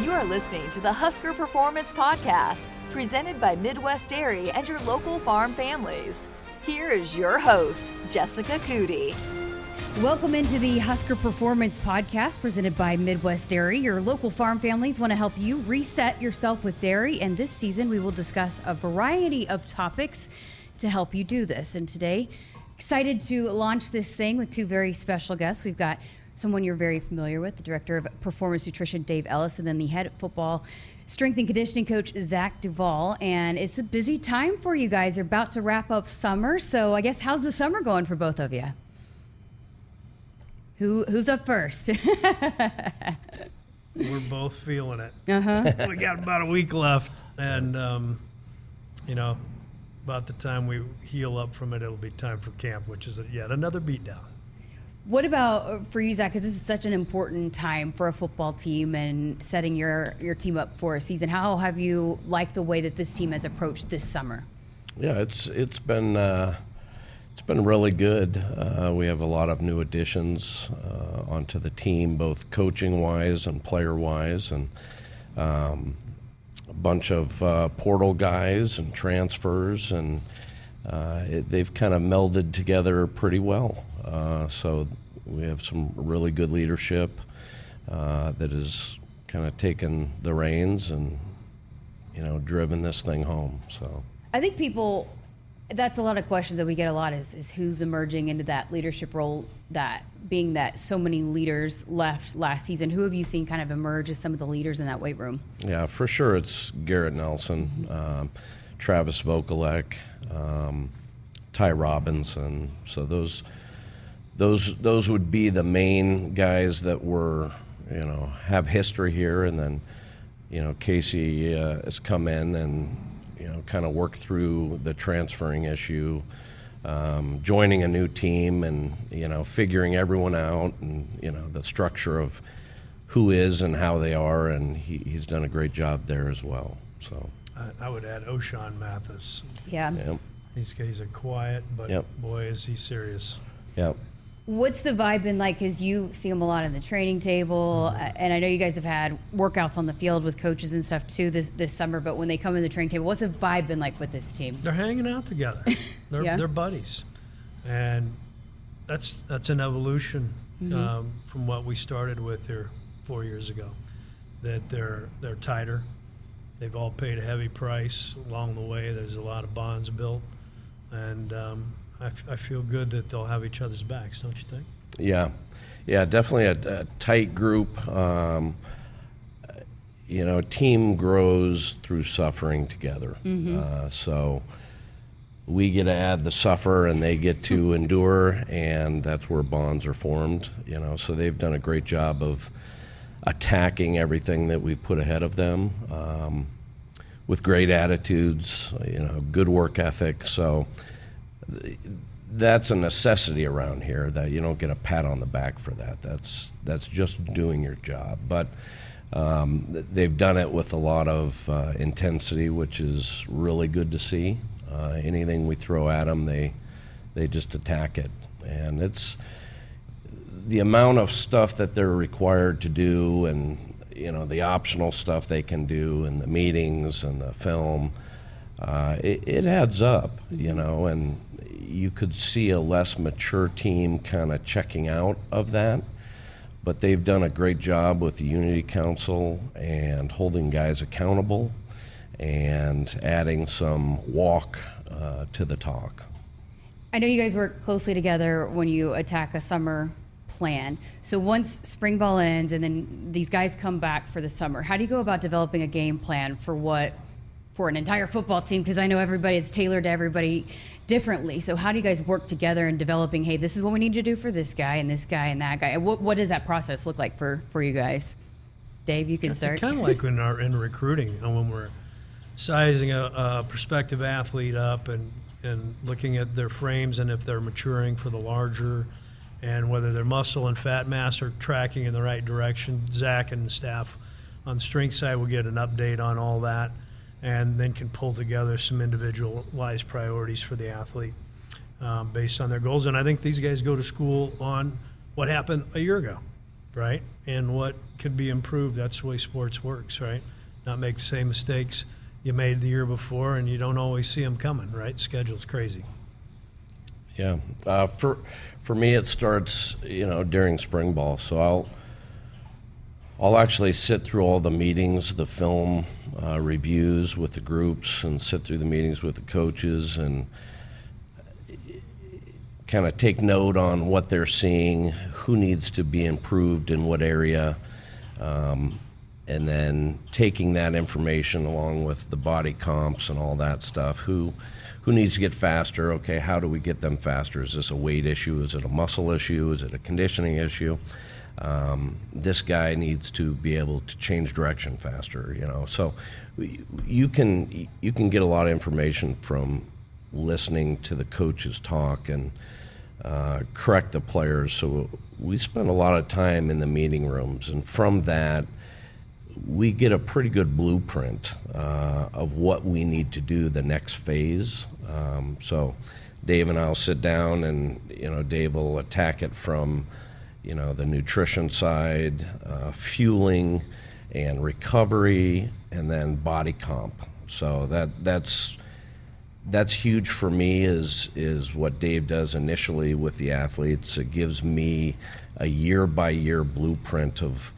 You are listening to the Husker Performance Podcast, presented by Midwest Dairy and your local farm families. Here is your host, Jessica Coody. Welcome into the Husker Performance Podcast presented by Midwest Dairy. Your local farm families want to help you reset yourself with dairy, and this season we will discuss a variety of topics to help you do this. And today, excited to launch this thing with two very special guests. We've got someone you're very familiar with, the director of performance nutrition, Dave Ellis, and then the head football strength and conditioning coach, Zach Duval. And it's a busy time for you guys. You're about to wrap up summer. So I guess how's the summer going for both of you? Who, who's up first? We're both feeling it. Uh-huh. we got about a week left, and um, you know, about the time we heal up from it, it'll be time for camp, which is yet another beatdown. What about uh, for you, Zach? Because this is such an important time for a football team and setting your your team up for a season. How have you liked the way that this team has approached this summer? Yeah, it's it's been. Uh, it's been really good. Uh, we have a lot of new additions uh, onto the team, both coaching wise and player wise, and um, a bunch of uh, portal guys and transfers, and uh, it, they've kind of melded together pretty well. Uh, so we have some really good leadership uh, that has kind of taken the reins and you know driven this thing home. So I think people that's a lot of questions that we get a lot is, is who's emerging into that leadership role that being that so many leaders left last season who have you seen kind of emerge as some of the leaders in that weight room yeah for sure it's garrett nelson um, travis vokolek um, ty robinson so those those those would be the main guys that were you know have history here and then you know casey uh, has come in and you know, kind of worked through the transferring issue, um, joining a new team, and you know, figuring everyone out, and you know, the structure of who is and how they are, and he, he's done a great job there as well. So I, I would add Ochaun Mathis. Yeah. Yep. He's he's a quiet, but Yep. boy is he serious. Yep. What's the vibe been like? Because you see them a lot in the training table, uh, and I know you guys have had workouts on the field with coaches and stuff too this this summer. But when they come in the training table, what's the vibe been like with this team? They're hanging out together. They're Yeah. they're buddies, and that's that's an evolution um, from what we started with here four years ago. That they're they're tighter. They've all paid a heavy price along the way. There's a lot of bonds built, and um, I, f- I feel good that they'll have each other's backs. Don't you think? Yeah, yeah, definitely a, a tight group. Um, you know, a team grows through suffering together. Uh, so we get to add the suffer, and they get to endure, and that's where bonds are formed. You know, so they've done a great job of attacking everything that we've put ahead of them. Um, with great attitudes, you know, good work ethic. So that's a necessity around here that you don't get a pat on the back for that. That's that's just doing your job. But um, they've done it with a lot of uh, intensity, which is really good to see. Uh, anything we throw at them, they they just attack it, and it's the amount of stuff that they're required to do, and you know the optional stuff they can do, and the meetings and the film. Uh, it, it adds up, you know, and you could see a less mature team kind of checking out of that. But they've done a great job with the Unity Council and holding guys accountable and adding some walk uh, to the talk. I know you guys work closely together when you attack a summer plan. So once spring ball ends and then these guys come back for the summer, how do you go about developing a game plan for what for an entire football team? Because I know everybody it's tailored to everybody differently. So how do you guys work together in developing? Hey, this is what we need to do for this guy and this guy and that guy. What what does that process look like for for you guys? Dave, you can start. Kind of like when our in recruiting, you know, when we're sizing a, a prospective athlete up and and looking at their frames and if they're maturing for the larger, and whether their muscle and fat mass are tracking in the right direction. Zach and the staff on the strength side will get an update on all that, and then can pull together some individualized priorities for the athlete um, based on their goals. And I think these guys go to school on what happened a year ago right? And what could be improved. That's the way sports works, right? Not make the same mistakes you made the year before, and you don't always see them coming, right? Schedule's crazy. Yeah, uh, for for me, it starts you know during spring ball. So I'll I'll actually sit through all the meetings, the film uh, reviews with the groups, and sit through the meetings with the coaches, and kind of take note on what they're seeing, who needs to be improved in what area, um, and then taking that information along with the body comps and all that stuff. Who who needs to get faster? Okay, how do we get them faster? Is this a weight issue? Is it a muscle issue? Is it a conditioning issue? Um, this guy needs to be able to change direction faster. You know, so you can you can get a lot of information from listening to the coaches talk and uh, correct the players. So we spend a lot of time in the meeting rooms, and from that, we get a pretty good blueprint uh, of what we need to do the next phase. Um, so Dave and I'll sit down, and you know, Dave will attack it from you know the nutrition side, uh, fueling, and recovery, and then body comp. So that that's that's huge for me is is what Dave does initially with the athletes. It gives me a year by year blueprint of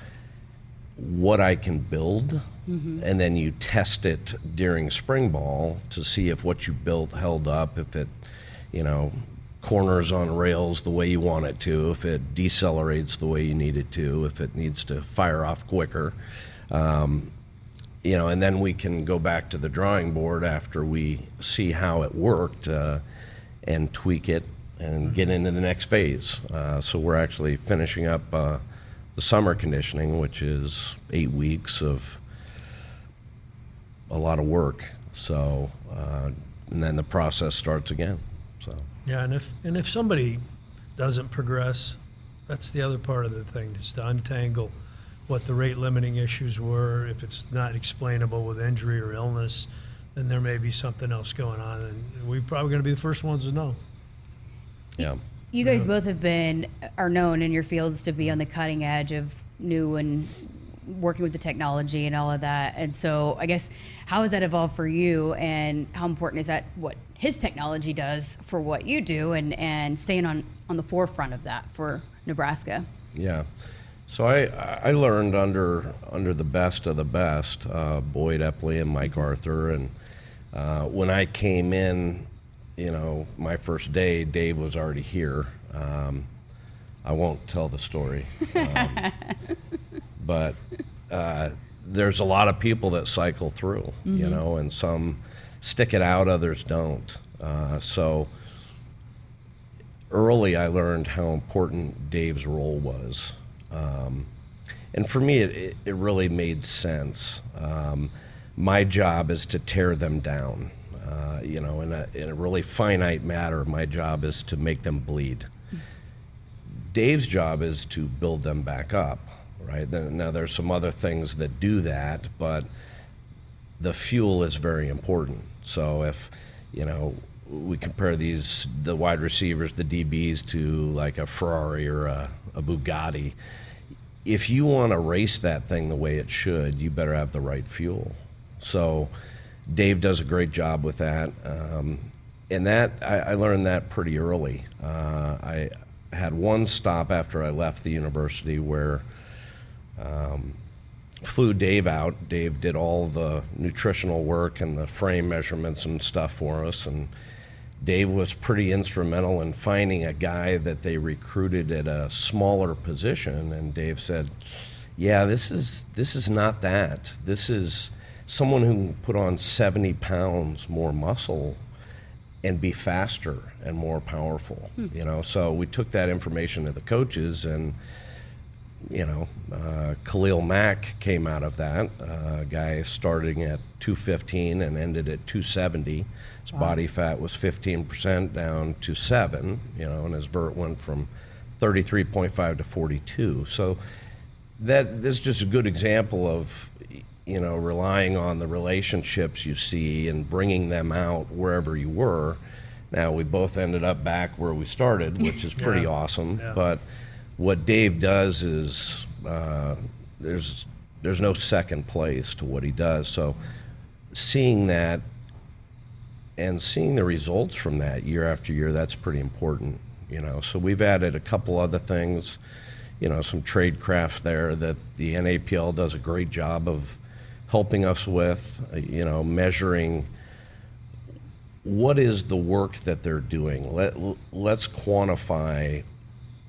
what I can build, mm-hmm. and then you test it during spring ball to see if what you built held up, if it, you know, corners on rails the way you want it to, if it decelerates the way you need it to, if it needs to fire off quicker. Um, you know, and then we can go back to the drawing board after we see how it worked uh, and tweak it and get into the next phase. Uh, so we're actually finishing up uh, the summer conditioning, which is eight weeks of a lot of work. So, uh, and then the process starts again. So yeah, and if and if somebody doesn't progress, that's the other part of the thing, just to untangle what the rate limiting issues were. If it's not explainable with injury or illness, then there may be something else going on, and we're probably going to be the first ones to know. Yeah. You guys both have been are known in your fields to be on the cutting edge of new and working with the technology and all of that. And so, I guess, how has that evolved for you, and how important is that what his technology does for what you do, and and staying on on the forefront of that for Nebraska? Yeah. So I, I learned under under the best of the best, uh, Boyd Epley and Mike Arthur, and uh, when I came in, you know, my first day, Dave was already here. Um, I won't tell the story, um, but uh, there's a lot of people that cycle through, mm-hmm. you know, and some stick it out, others don't. Uh, so early, I learned how important Dave's role was. Um, and for me, it, it, really made sense. Um, my job is to tear them down. Uh, you know, in a, in a really finite matter, my job is to make them bleed. Dave's job is to build them back up, right? Now, there's some other things that do that, but the fuel is very important. So if, you know, we compare these, the wide receivers, the DBs, to like a Ferrari or a, a Bugatti if you want to race that thing the way it should, you better have the right fuel. So Dave does a great job with that. Um, and that I, I, learned that pretty early. Uh, I had one stop after I left the university where um, flew Dave out. Dave did all the nutritional work and the frame measurements and stuff for us, and Dave was pretty instrumental in finding a guy that they recruited at a smaller position, and Dave said, "Yeah, this is this is not that. This is someone who can put on 70 pounds more muscle and be faster and more powerful." Hmm. You know, so we took that information to the coaches and you know, uh, Khalil Mack came out of that. Uh, guy starting at 215 and ended at 270. His wow. body fat was 15% down to 7, you know, and his vert went from 33.5 to 42. So that this is just a good example of, you know, relying on the relationships you see and bringing them out wherever you were. Now, we both ended up back where we started, which is pretty yeah. awesome. Yeah. But what Dave does is uh, there's there's no second place to what he does. So seeing that and seeing the results from that year after year, that's pretty important. You know, so we've added a couple other things, you know, some trade craft there that the NAPL does a great job of helping us with, you know, measuring what is the work that they're doing. Let let's quantify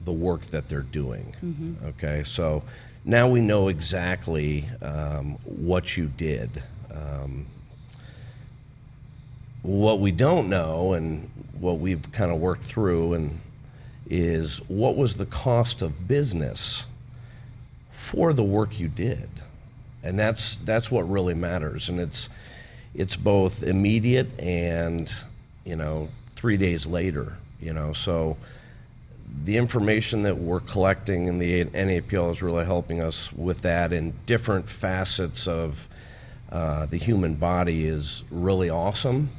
the work that they're doing. Mm-hmm. Okay, so now we know exactly um, what you did. Um, what we don't know, and what we've kind of worked through, and is what was the cost of business for the work you did, and that's that's what really matters, and it's it's both immediate and you know three days later, you know so the information that we're collecting in the NAPL is really helping us with that in different facets of uh, the human body is really awesome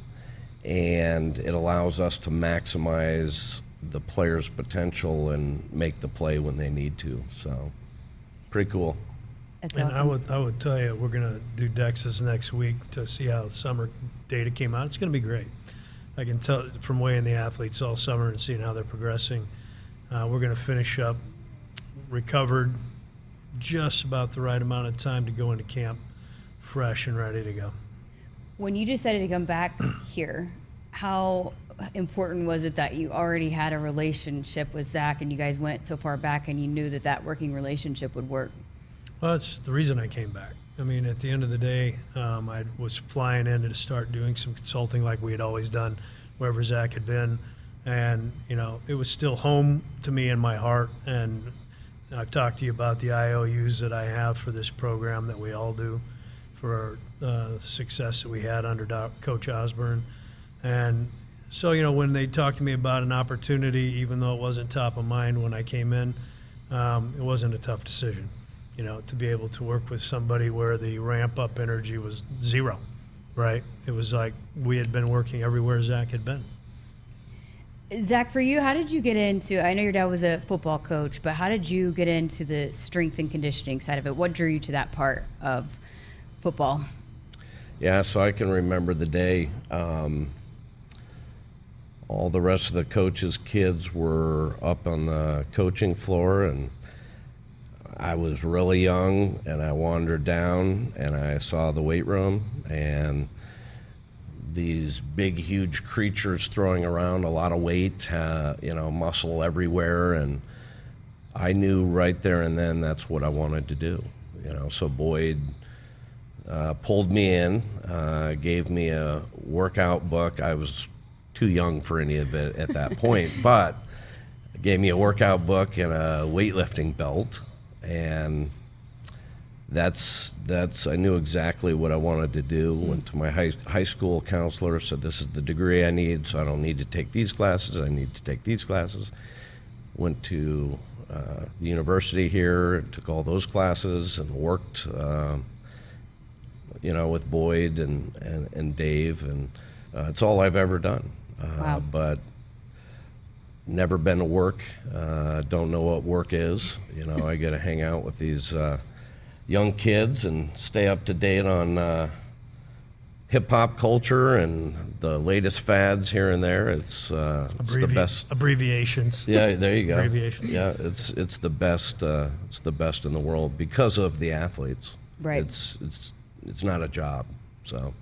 and it allows us to maximize the player's potential and make the play when they need to. So, pretty cool. That's and awesome. I would I would tell you we're going to do DEXAs next week to see how summer data came out. It's going to be great. I can tell from weighing the athletes all summer and seeing how they're progressing. Uh, we're going to finish up recovered just about the right amount of time to go into camp fresh and ready to go. When you decided to come back here, how important was it that you already had a relationship with Zach and you guys went so far back and you knew that that working relationship would work? Well, that's the reason I came back. I mean, at the end of the day, um, I was flying in to start doing some consulting like we had always done, wherever Zach had been. And, you know, it was still home to me in my heart. And I've talked to you about the IOUs that I have for this program that we all do for uh, the success that we had under Doc, Coach Osborne. And so, you know, when they talked to me about an opportunity, even though it wasn't top of mind when I came in, um, it wasn't a tough decision. You know, to be able to work with somebody where the ramp up energy was zero, right? It was like we had been working everywhere Zach had been. Zach, for you, how did you get into? I know your dad was a football coach, but how did you get into the strength and conditioning side of it? What drew you to that part of football? Yeah, so I can remember the day. Um, all the rest of the coaches' kids were up on the coaching floor, and I was really young, and I wandered down and I saw the weight room and these big, huge creatures throwing around a lot of weight, uh, you know, muscle everywhere, and I knew right there and then that's what I wanted to do. You know, so Boyd uh, pulled me in, uh, gave me a workout book. I was too young for any of it at that point, but gave me a workout book and a weightlifting belt, and that's that's I knew exactly what I wanted to do. Went to my high high school counselor, said this is the degree I need, so I don't need to take these classes. I need to take these classes. Went to uh, the university here, took all those classes, and worked. Uh, you know, with Boyd and, and, and Dave, and uh, it's all I've ever done. Uh, Wow. But never been to work. Uh, don't know what work is. You know, I get to hang out with these uh, young kids and stay up to date on uh, hip hop culture and the latest fads here and there. It's uh, it's the Abbrevi- best. Abbreviations. Yeah, there you go. Abbreviations. Yeah, it's it's the best. Uh, it's the best in the world because of the athletes. Right. It's it's it's not a job. So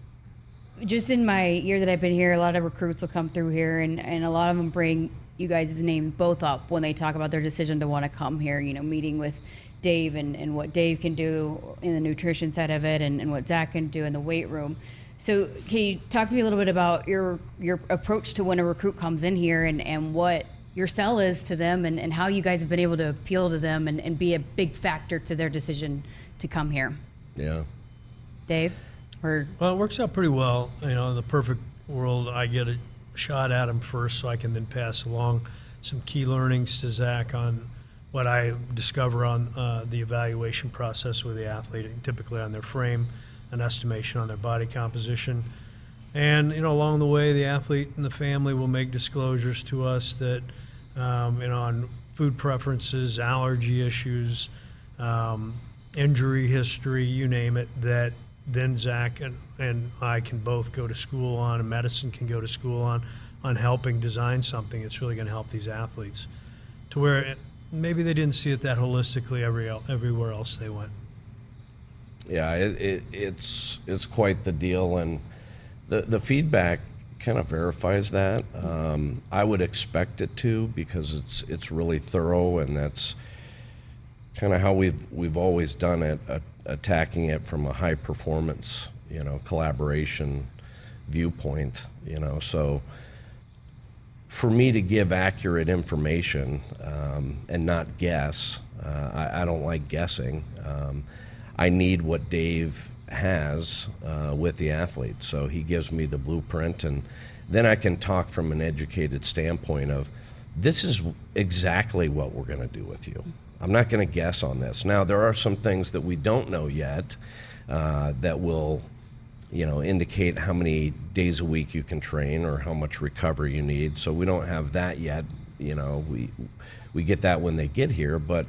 just in my year that I've been here, a lot of recruits will come through here, and, and a lot of them bring you guys' name both up when they talk about their decision to want to come here. You know, meeting with Dave and, and what Dave can do in the nutrition side of it, and, and what Zach can do in the weight room. So, can you talk to me a little bit about your your approach to when a recruit comes in here, and, and what your sell is to them, and, and how you guys have been able to appeal to them and, and be a big factor to their decision to come here, yeah, Dave? Or Well, it works out pretty well. You know, in the perfect world, I get a shot at him first, so I can then pass along some key learnings to Zach on what I discover on uh, the evaluation process with the athlete, typically on their frame, an estimation on their body composition. And, you know, along the way, the athlete and the family will make disclosures to us that, um, you know, on food preferences, allergy issues, um, injury history, you name it, that then Zach and, and I can both go to school on, and medicine can go to school on, on helping design something that's really going to help these athletes to where maybe they didn't see it that holistically every, everywhere else they went. Yeah, it, it, it's it's quite the deal, and the the feedback kind of verifies that. Um, I would expect it to because it's it's really thorough, and that's kind of how we've we've always done it, uh, attacking it from a high performance, you know, collaboration viewpoint. You know, so for me to give accurate information um, and not guess, uh, I, I, don't like guessing. Um, I need what Dave has uh, with the athlete. So he gives me the blueprint, and then I can talk from an educated standpoint of this is exactly what we're going to do with you. I'm not going to guess on this. Now, there are some things that we don't know yet uh, that will, you know, indicate how many days a week you can train or how much recovery you need. So we don't have that yet. You know, we we get that when they get here, but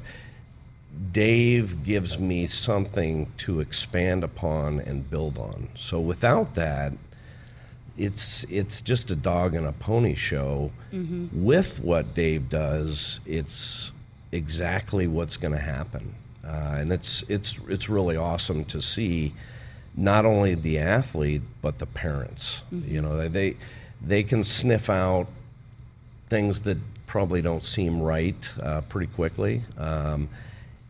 Dave gives me something to expand upon and build on. So without that, it's it's just a dog and a pony show. Mm-hmm. With what Dave does, it's exactly what's going to happen, uh, and it's it's it's really awesome to see not only the athlete but the parents. Mm-hmm. You know, they they can sniff out things that probably don't seem right uh, pretty quickly. Um,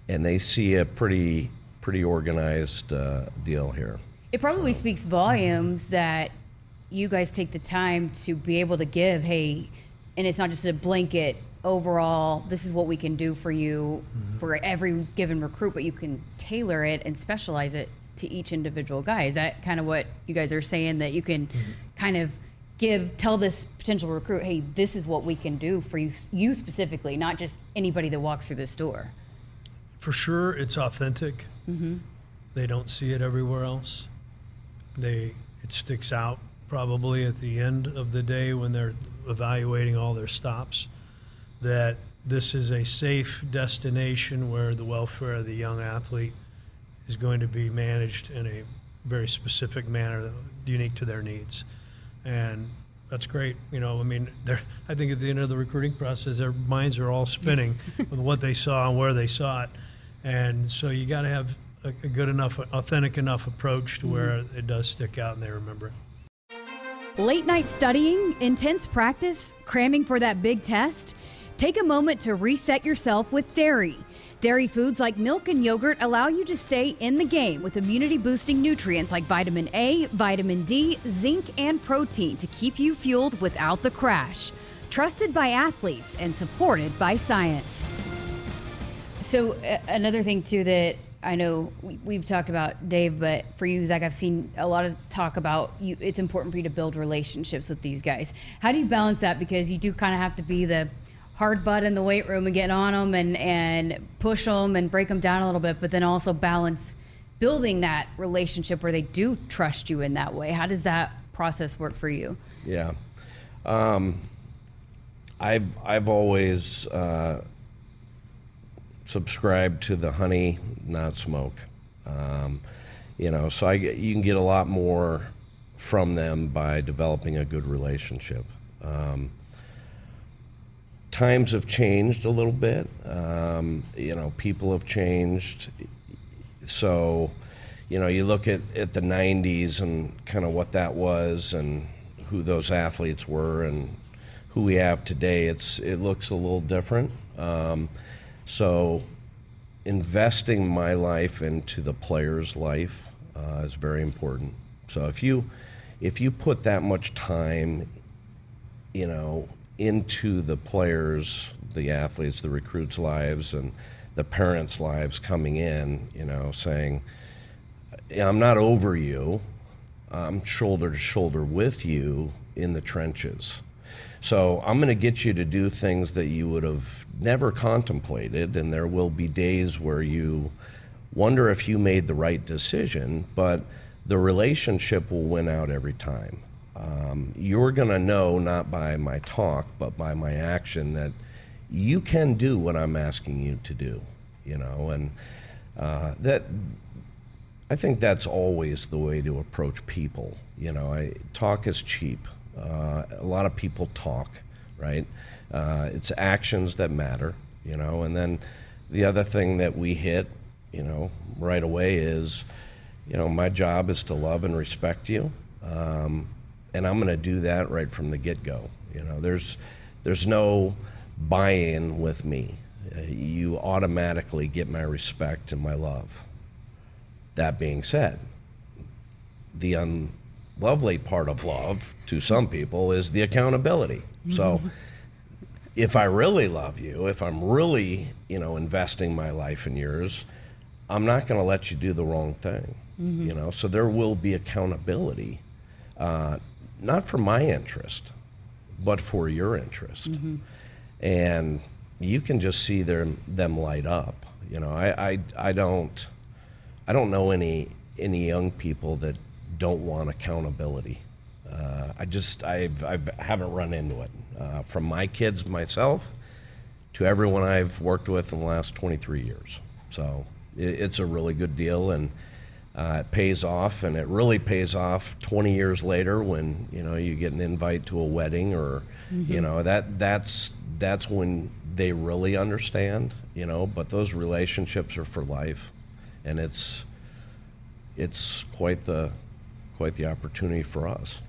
and they see a pretty pretty organized uh, deal here. It probably so. speaks volumes that you guys take the time to be able to give. Hey, and it's not just a blanket overall. This is what we can do for you mm-hmm. for every given recruit, but you can tailor it and specialize it to each individual guy. Is that kind of what you guys are saying? That you can mm-hmm. kind of give tell this potential recruit, hey, this is what we can do for you, you specifically, not just anybody that walks through this door for sure it's authentic. Mm-hmm. They don't see it everywhere else. They it sticks out probably at the end of the day when they're evaluating all their stops that this is a safe destination where the welfare of the young athlete is going to be managed in a very specific manner unique to their needs and that's great you know i mean i think at the end of the recruiting process their minds are all spinning with what they saw and where they saw it and so you got to have a, a, good enough, authentic enough approach to mm-hmm. where it does stick out and they remember it. Late night studying, intense practice, cramming for that big test? Take a moment to reset yourself with dairy. Dairy foods like milk and yogurt allow you to stay in the game with immunity boosting nutrients like vitamin A, vitamin D, zinc, and protein to keep you fueled without the crash. Trusted by athletes and supported by science. So uh, another thing too that I know we, have talked about Dave, but for you, Zach, I've seen a lot of talk about you. It's important for you to build relationships with these guys. How do you balance that? Because you do kind of have to be the hard butt in the weight room and get on them and and push them and break them down a little bit, but then also balance building that relationship where they do trust you in that way. How does that process work for you? Yeah, um, I've I've always. Uh, subscribe to the honey, not smoke. Um, you know, so I, you can get a lot more from them by developing a good relationship. Um, times have changed a little bit. Um, you know, people have changed. So, you know, you look at, at the 90s and kind of what that was and who those athletes were and who we have today, it's, it looks a little different. Um, so, investing my life into the player's life uh, is very important. So, if you if you put that much time, you know, into the players, the athletes, the recruits' lives, and the parents' lives coming in, you know, saying, "I'm not over you. I'm shoulder to shoulder with you in the trenches." So I'm going to get you to do things that you would have never contemplated, and there will be days where you wonder if you made the right decision, but the relationship will win out every time. Um, you're going to know, not by my talk, but by my action, that you can do what I'm asking you to do, you know, and uh, that I think that's always the way to approach people. You know, I, talk is cheap. Uh, a lot of people talk, right? Uh, it's actions that matter, you know, and then the other thing that we hit, you know, right away is, you know, my job is to love and respect you, um, and I'm going to do that right from the get go. You know, there's there's no buy-in with me. Uh, you automatically get my respect and my love. That being said, the unlovely part of love to some people is the accountability. So if I really love you, if I'm really, you know, investing my life in yours, I'm not going to let you do the wrong thing. Mm-hmm. You know, so there will be accountability, uh, not for my interest, but for your interest. Mm-hmm. And you can just see them them light up. You know, I, I, I don't I don't know any any young people that don't want accountability. Uh, I just I've, I've haven't run into it uh, from my kids myself to everyone I've worked with in the last 23 years. So it, it's a really good deal and uh, it pays off, and it really pays off 20 years later when you know you get an invite to a wedding or mm-hmm. you know that that's that's when they really understand. You know, but those relationships are for life, and it's it's quite the quite the opportunity for us.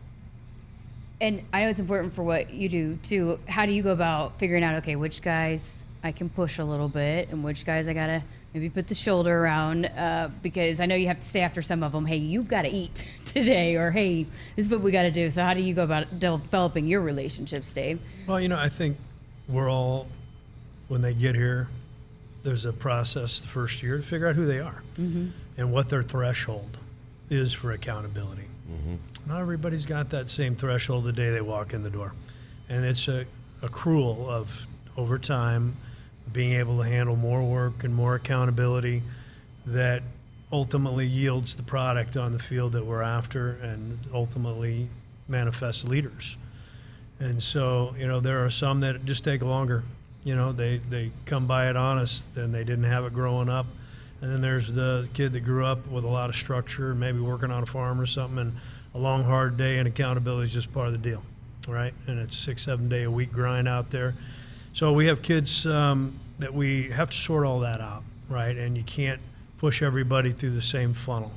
And I know it's important for what you do too. How do you go about figuring out okay, which guys I can push a little bit, and which guys I gotta maybe put the shoulder around? Uh, because I know you have to stay after some of them. Hey, you've got to eat today, or hey, this is what we got to do. So how do you go about developing your relationships, Dave? Well, you know, I think we're all when they get here, there's a process the first year to figure out who they are mm-hmm. and what their threshold is for accountability. Mm-hmm. Not everybody's got that same threshold the day they walk in the door. And it's a accrual of over time being able to handle more work and more accountability that ultimately yields the product on the field that we're after and ultimately manifests leaders. And so, you know, there are some that just take longer you know, they, they come by it honest and they didn't have it growing up. And then there's the kid that grew up with a lot of structure, maybe working on a farm or something, and a long, hard day and accountability is just part of the deal, right? And it's six, seven day a week grind out there. So we have kids um, that we have to sort all that out, right? And you can't push everybody through the same funnel.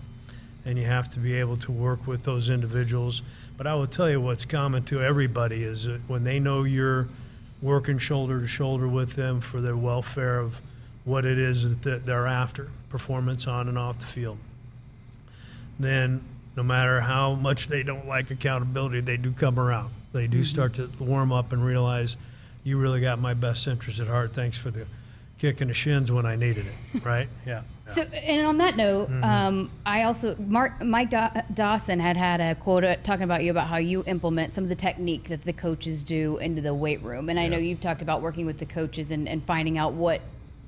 And you have to be able to work with those individuals. But I will tell you what's common to everybody is that when they know you're – working shoulder to shoulder with them for their welfare of what it is that they're after, performance on and off the field. Then, no matter how much they don't like accountability, they do come around. They do mm-hmm. start to warm up and realize you really got my best interest at heart. Thanks for the kick in the shins when I needed it, right? Yeah. So, and on that note, mm-hmm. um, I also Mark Mike Dawson had had a quote uh, talking about you about how you implement some of the technique that the coaches do into the weight room, and I know you've talked about working with the coaches and, and finding out what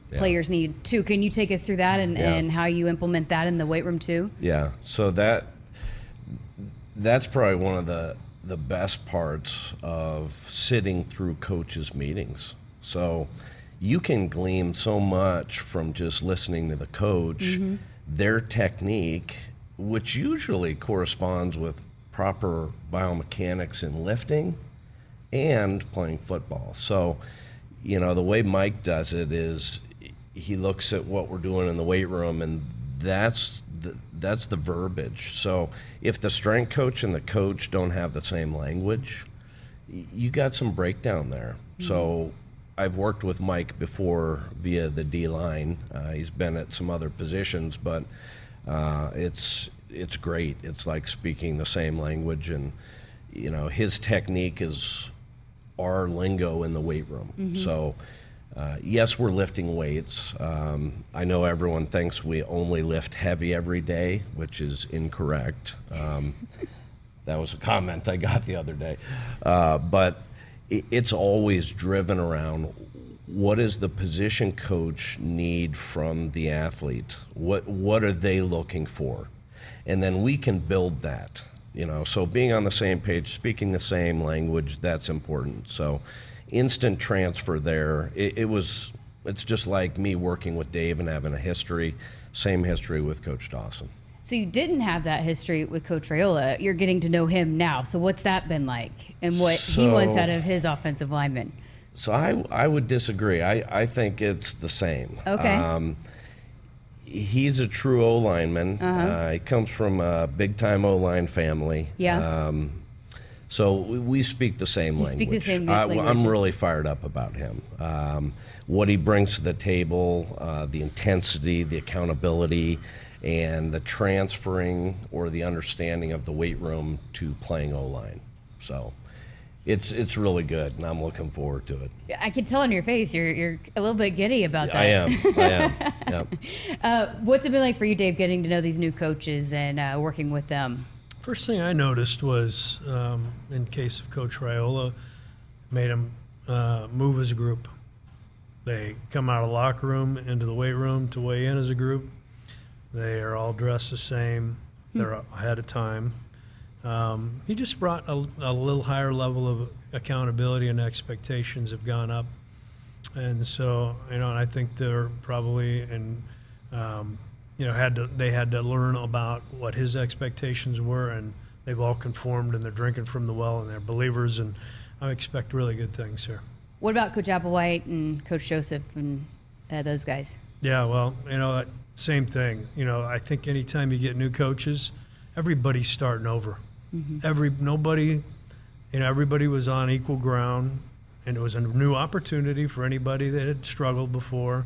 yeah. players need too. Can you take us through that and, yeah. and how you implement that in the weight room too? Yeah. So that that's probably one of the the best parts of sitting through coaches meetings. So you can glean so much from just listening to the coach, mm-hmm. their technique, which usually corresponds with proper biomechanics in lifting and playing football. So, you know, the way Mike does it is he looks at what we're doing in the weight room and that's the, that's the verbiage. So, if the strength coach and the coach don't have the same language, you got some breakdown there. Mm-hmm. So, I've worked with Mike before via the D line. Uh, he's been at some other positions, but uh, it's it's great. It's like speaking the same language, and you know his technique is our lingo in the weight room. Mm-hmm. So. Uh, yes, we're lifting weights. Um, I know everyone thinks we only lift heavy every day, which is incorrect. Um, that was a comment I got the other day. Uh, but it's always driven around what does the position coach need from the athlete? What what are they looking for? And then we can build that. You know, so being on the same page, speaking the same language, that's important. So instant transfer there. It, it was. It's just like me working with Dave and having a history, same history with Coach Dawson. So you didn't have that history with Coach Raiola. You're getting to know him now. So what's that been like, and what he wants out of his offensive lineman? So I, I would disagree. I, I think it's the same. Okay. Um, he's a true O lineman. uh he comes from a big time O line family. Yeah. Um, so we, we speak the same You language. speak the same I, language. I'm really fired up about him. Um, what he brings to the table, uh, the intensity, the accountability, and the transferring or the understanding of the weight room to playing O line. So it's it's really good, and I'm looking forward to it. I can tell on your face you're you're a little bit giddy about that. I am. I am. Yep. Uh, what's it been like for you, Dave, getting to know these new coaches and uh, working with them? First thing I noticed was, um, in case of Coach Raiola, made him uh, move as a group. They come out of the locker room into the weight room to weigh in as a group. They are all dressed the same. They're ahead of time. Um, he just brought a, a little higher level of accountability and expectations have gone up. And so, you know, I think they're probably and um, you know had to they had to learn about what his expectations were, and they've all conformed and they're drinking from the well and they're believers, and I expect really good things here. What about Coach Applewhite and Coach Joseph and uh, those guys? Yeah, well, you know, same thing. You know, I think anytime you get new coaches, everybody's starting over. Every nobody, you know, everybody was on equal ground, and it was a new opportunity for anybody that had struggled before,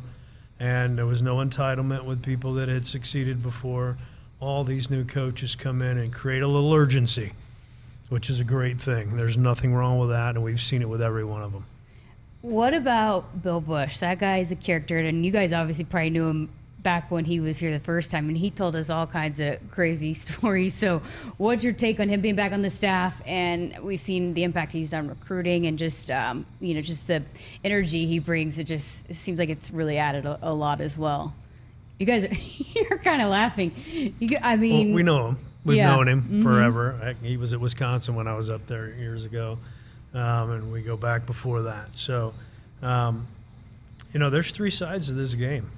and there was no entitlement with people that had succeeded before. All these new coaches come in and create a little urgency, which is a great thing. There's nothing wrong with that, and we've seen it with every one of them. What about Bill Busch? That guy is a character, and you guys obviously probably knew him back when he was here the first time, and he told us all kinds of crazy stories. So, what's your take on him being back on the staff? And we've seen the impact he's done recruiting, and just um, you know, just the energy he brings. It just it seems like it's really added a, a lot as well. You guys, you're kind of laughing. You, I mean, Well, we know him. We've Yeah. known him forever. Heck, He was at Wisconsin when I was up there years ago, um, and we go back before that. So, um, you know, there's three sides to this game: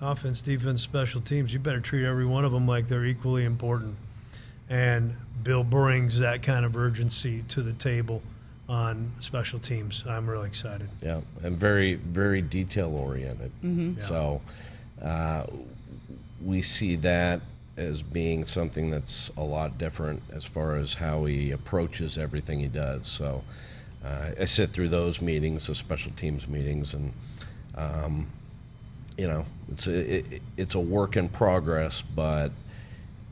offense, defense, special teams. You better treat every one of them like they're equally important. And Bill brings that kind of urgency to the table on special teams. I'm really excited. Yeah, and very, very detail oriented. So uh, we see that as being something that's a lot different as far as how he approaches everything he does. So uh, I sit through those meetings, the special teams meetings, and um, you know, it's a, it, it's a work in progress, but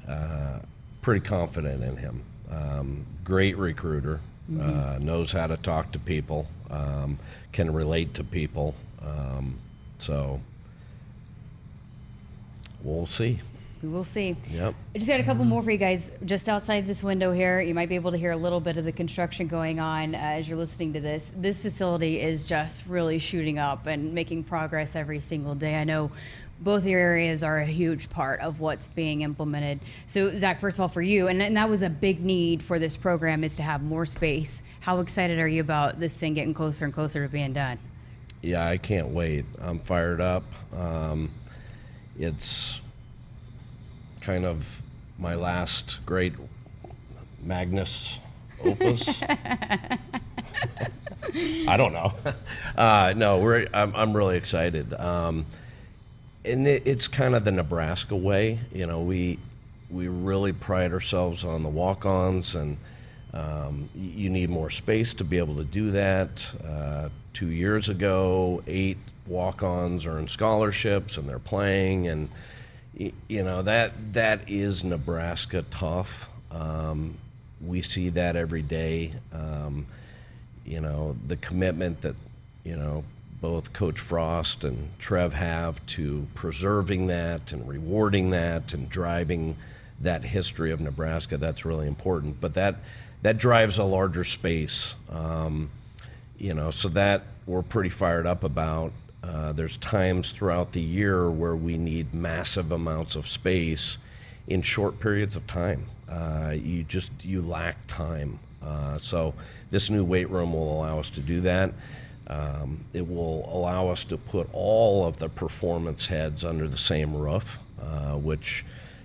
uh, pretty confident in him. Um, great recruiter, uh, knows how to talk to people, um, can relate to people. Um, so we'll see. We will see. Yep. I just got a couple more for you guys. Just outside this window here, you might be able to hear a little bit of the construction going on uh, as you're listening to this. This facility is just really shooting up and making progress every single day. I know both your areas are a huge part of what's being implemented. So, Zach, first of all, for you, and, and that was a big need for this program is to have more space. How excited are you about this thing getting closer and closer to being done? Yeah, I can't wait. I'm fired up. Um, it's kind of my last great Magnus opus. I don't know. Uh, no, we're. I'm, I'm really excited. Um, and it, it's kind of the Nebraska way. You know, we we really pride ourselves on the walk-ons, and um, you need more space to be able to do that. Uh, two years ago, eight walk-ons earned scholarships, and they're playing, and you know that that is Nebraska tough. Um, we see that every day. Um, you know the commitment that you know both Coach Frost and Trev have to preserving that and rewarding that and driving that history of Nebraska. That's really important. But that that drives a larger space. Um, you know, so that we're pretty fired up about. Uh, there's times throughout the year where we need massive amounts of space in short periods of time. Uh, you just you lack time. Uh, so this new weight room will allow us to do that. Um, it will allow us to put all of the performance heads under the same roof, uh, which,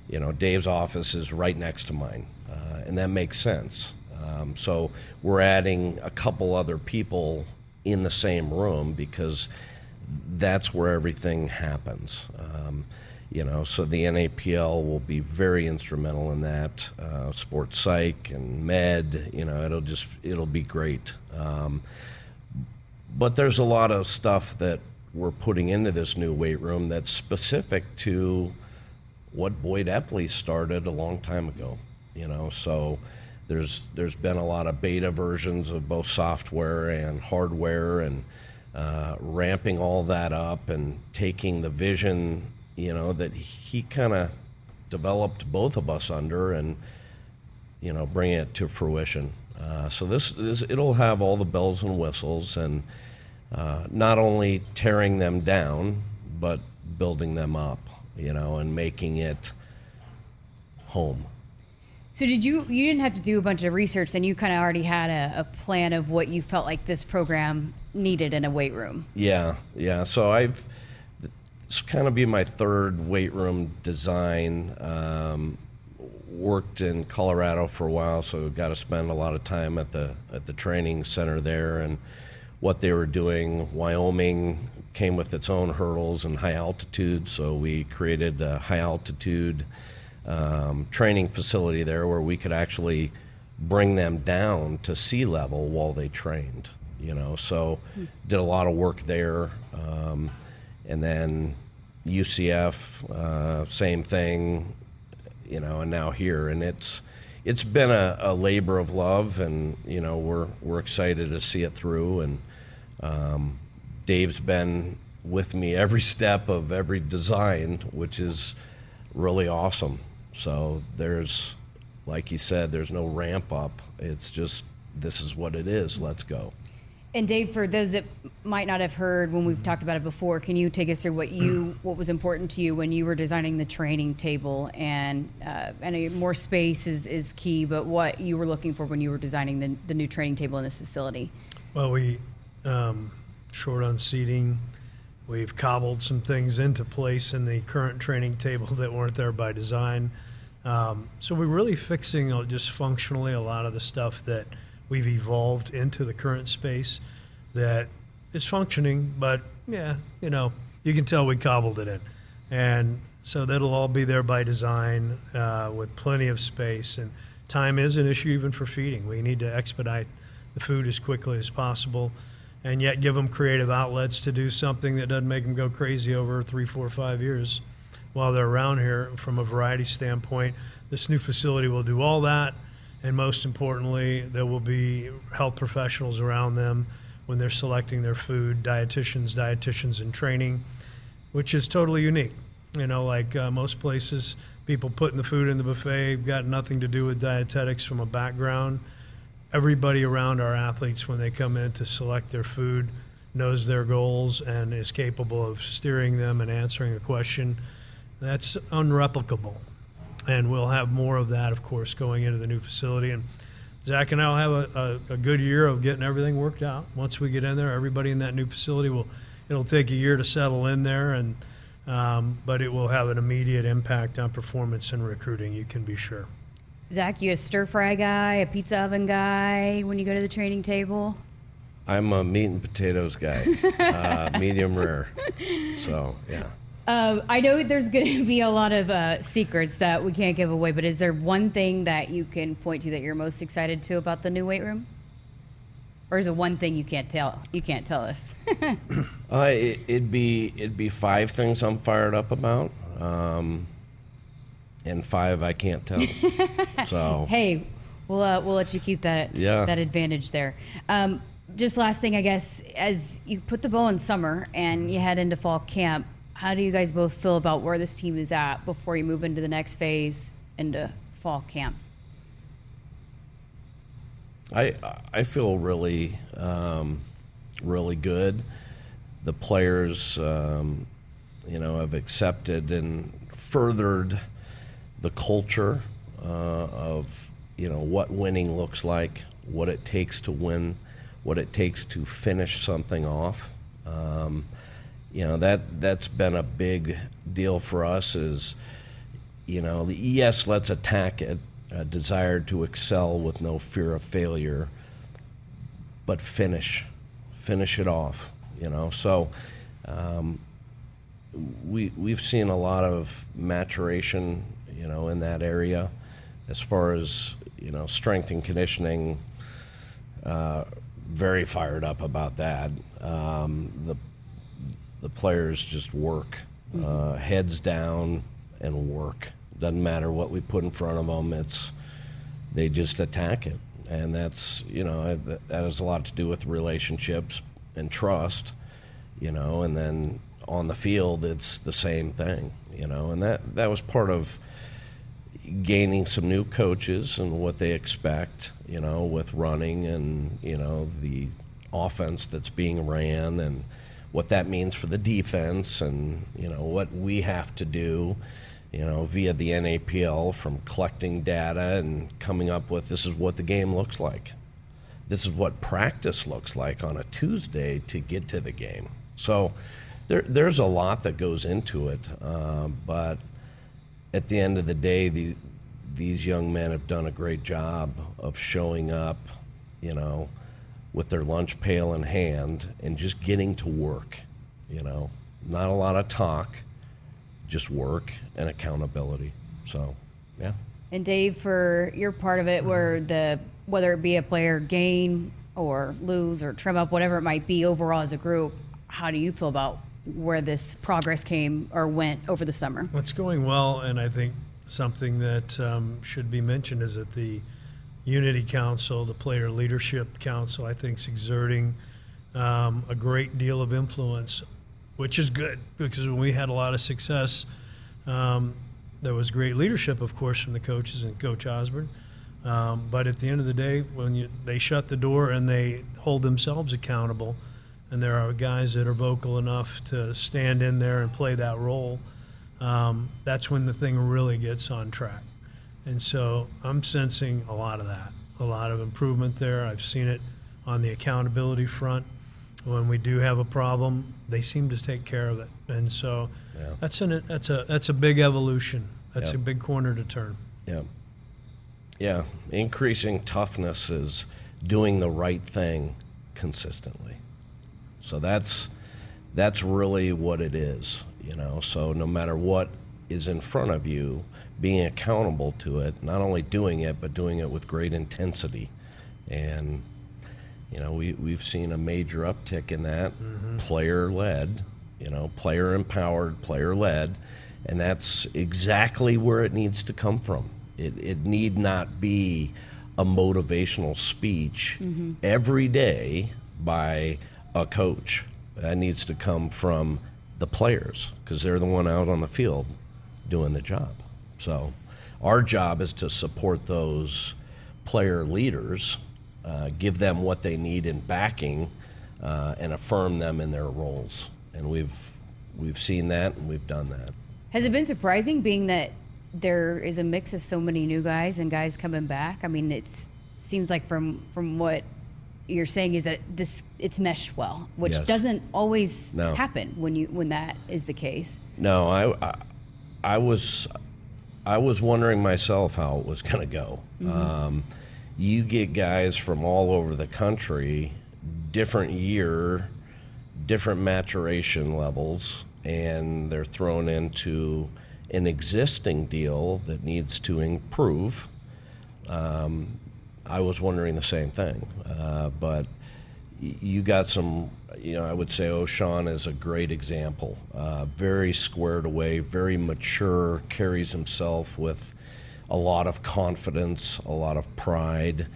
you know, Dave's office is right next to mine, uh, and that makes sense. Um, so we're adding a couple other people in the same room because that's where everything happens. Um, you know, so the NAPL will be very instrumental in that. Uh, sports psych and med, you know, it'll just it'll be great. Um, but there's a lot of stuff that we're putting into this new weight room that's specific to what Boyd Epley started a long time ago. You know, so there's there's been a lot of beta versions of both software and hardware and uh, ramping all that up and taking the vision you know that he kind of developed both of us under and you know bringing it to fruition. Uh, so this, this it'll have all the bells and whistles and uh, not only tearing them down but building them up you know and making it home so did you you didn't have to do a bunch of research and you kind of already had a, a, plan of what you felt like this program needed in a weight room. Yeah yeah. So i've it's kind of be my third weight room design um, worked in colorado for a while so got to spend a lot of time at the at the training center there and what they were doing. Wyoming came with its own hurdles and high altitude so we created a high altitude um, training facility there where we could actually bring them down to sea level while they trained. You know, so did a lot of work there, um, and then UCF, uh, same thing. You know, and now here, and it's it's been a, a, labor of love, and you know we're we're excited to see it through. And um, Dave's been with me every step of every design, which is really awesome. So there's, like you said, there's no ramp up. It's just this is what it is. Let's go. And Dave, for those that might not have heard when we've talked about it before, can you take us through what you what was important to you when you were designing the training table? And uh, I know more space is, is key, but what you were looking for when you were designing the, the new training table in this facility? Well, we um, short on seating. We've cobbled some things into place in the current training table that weren't there by design. Um, so we're really fixing uh, just functionally a lot of the stuff that we've evolved into the current space that is functioning, but yeah, you know, you can tell we cobbled it in. And so that'll all be there by design uh, with plenty of space. And time is an issue even for feeding. We need to expedite the food as quickly as possible and yet give them creative outlets to do something that doesn't make them go crazy over three, four, five years while they're around here from a variety standpoint. This new facility will do all that, and most importantly, there will be health professionals around them when they're selecting their food, dietitians, dietitians in training, which is totally unique. You know, like uh, most places, people putting the food in the buffet got nothing to do with dietetics from a background. Everybody around our athletes, when they come in to select their food, knows their goals and is capable of steering them and answering a question that's unreplicable. And we'll have more of that, of course, going into the new facility. And Zach and I will have a, a, a, good year of getting everything worked out. Once we get in there, everybody in that new facility will. It'll take a year to settle in there, and um, but it will have an immediate impact on performance and recruiting. You can be sure. Zach, you a stir fry guy, a pizza oven guy when you go to the training table? I'm a meat and potatoes guy, uh, medium rare. So yeah. Uh, I know there's going to be a lot of uh, secrets that we can't give away, but is there one thing that you can point to that you're most excited to about the new weight room? Or is it one thing you can't tell? You can't tell us. uh, it, would be it'd be five things I'm fired up about, um, and five I can't tell. so hey, we'll uh, we'll let you keep that yeah. that advantage there. Um, just last thing, I guess, as you put the bow in summer and you head into fall camp, how do you guys both feel about where this team is at before you move into the next phase into fall camp? I I feel really um, really good. The players, um, you know, have accepted and furthered the culture uh, of you know what winning looks like, what it takes to win, what it takes to finish something off. Um, you know that that's been a big deal for us. Is you know the yes, let's attack it, a desire to excel with no fear of failure, but finish, finish it off. You know, so um, we we've seen a lot of maturation, you know, in that area, as far as you know, strength and conditioning. Uh, very fired up about that. Um, the the players just work, mm-hmm. uh, heads down and work. Doesn't matter what we put in front of them. It's they just attack it, and that's you know that has a lot to do with relationships and trust, you know. And then on the field, it's the same thing, you know. And that that was part of gaining some new coaches and what they expect, you know, with running and you know the offense that's being ran and what that means for the defense and you know what we have to do you know via the NAPL from collecting data and coming up with this is what the game looks like. This is what practice looks like on a Tuesday to get to the game. So there, there's a lot that goes into it uh, but at the end of the day the, these young men have done a great job of showing up you know with their lunch pail in hand and just getting to work. You know, not a lot of talk, just work and accountability. So, yeah. And Dave, for your part of it, where the whether it be a player gain or lose or trim up, whatever it might be, overall as a group, how do you feel about where this progress came or went over the summer? Well, it's going well, and I think something that um, should be mentioned is that the Unity Council, the Player Leadership Council, I think is exerting um, a great deal of influence, which is good because when we had a lot of success, um, there was great leadership, of course, from the coaches and Coach Osborne. Um, but at the end of the day, when you, they shut the door and they hold themselves accountable, and there are guys that are vocal enough to stand in there and play that role, um, that's when the thing really gets on track. And so I'm sensing a lot of that, a lot of improvement there. I've seen it on the accountability front. When we do have a problem, they seem to take care of it. And so yeah. that's an that's a that's a big evolution. That's a big corner to turn. Yeah. Yeah, increasing toughness is doing the right thing consistently. So that's that's really what it is, you know. So no matter what is in front of you, being accountable to it, not only doing it, but doing it with great intensity. And, you know, we, we've seen a major uptick in that, mm-hmm. player led, you know, player empowered, player led. And that's exactly where it needs to come from. It, it need not be a motivational speech mm-hmm. every day by a coach. That needs to come from the players because they're the one out on the field doing the job. So our job is to support those player leaders, uh, give them what they need in backing, uh, and affirm them in their roles. And we've we've seen that and we've done that. Has it been surprising, being that there is a mix of so many new guys and guys coming back? I mean, it seems like from from what you're saying is that this it's meshed well, which yes. doesn't always no. happen when you when that is the case. No, I, I I was I was wondering myself how it was going to go. Mm-hmm. Um, you get guys from all over the country, different year, different maturation levels, and they're thrown into an existing deal that needs to improve. Um, I was wondering the same thing, uh, but you got some you know, I would say Ochaun is a great example. Uh, very squared away, very mature, carries himself with a lot of confidence, a lot of pride.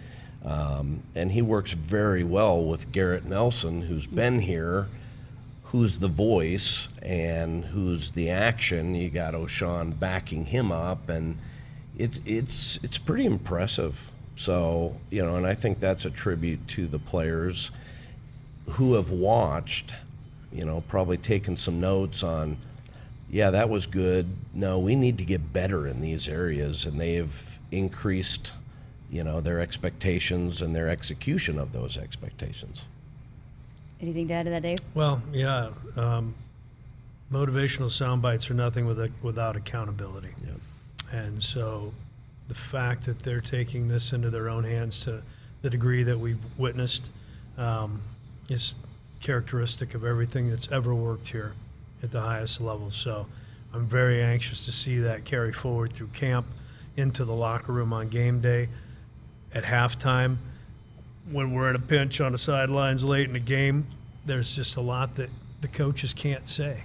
Um, and he works very well with Garrett Nelson, who's been here, who's the voice and who's the action. You got Ochaun backing him up, and it's it's it's pretty impressive. So you know, and I think that's a tribute to the players who have watched, you know, probably taken some notes on, yeah, that was good. No, we need to get better in these areas, and they've increased, you know their expectations and their execution of those expectations. Anything to add to that, Dave? Well, yeah. Um, motivational sound bites are nothing with without accountability. Yep. And so the fact that they're taking this into their own hands to the degree that we've witnessed um, is characteristic of everything that's ever worked here at the highest level. So I'm very anxious to see that carry forward through camp, into the locker room on game day, at halftime. When we're in a pinch on the sidelines late in the game, there's just a lot that the coaches can't say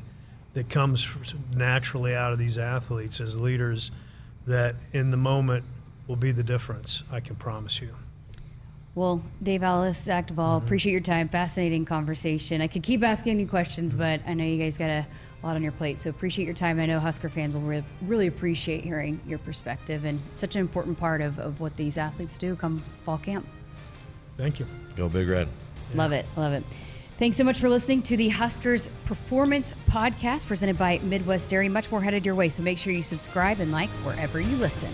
that comes naturally out of these athletes as leaders that in the moment will be the difference, I can promise you. Well, Dave Ellis, Zach Duval, mm-hmm. appreciate your time. Fascinating conversation. I could keep asking you questions, mm-hmm. but I know you guys got a lot on your plate. So appreciate your time. I know Husker fans will re- really appreciate hearing your perspective and such an important part of, of what these athletes do come fall camp. Thank you. Go Big Red. Yeah. Love it. Love it. Thanks so much for listening to the Huskers Performance Podcast presented by Midwest Dairy. Much more headed your way, so make sure you subscribe and like wherever you listen.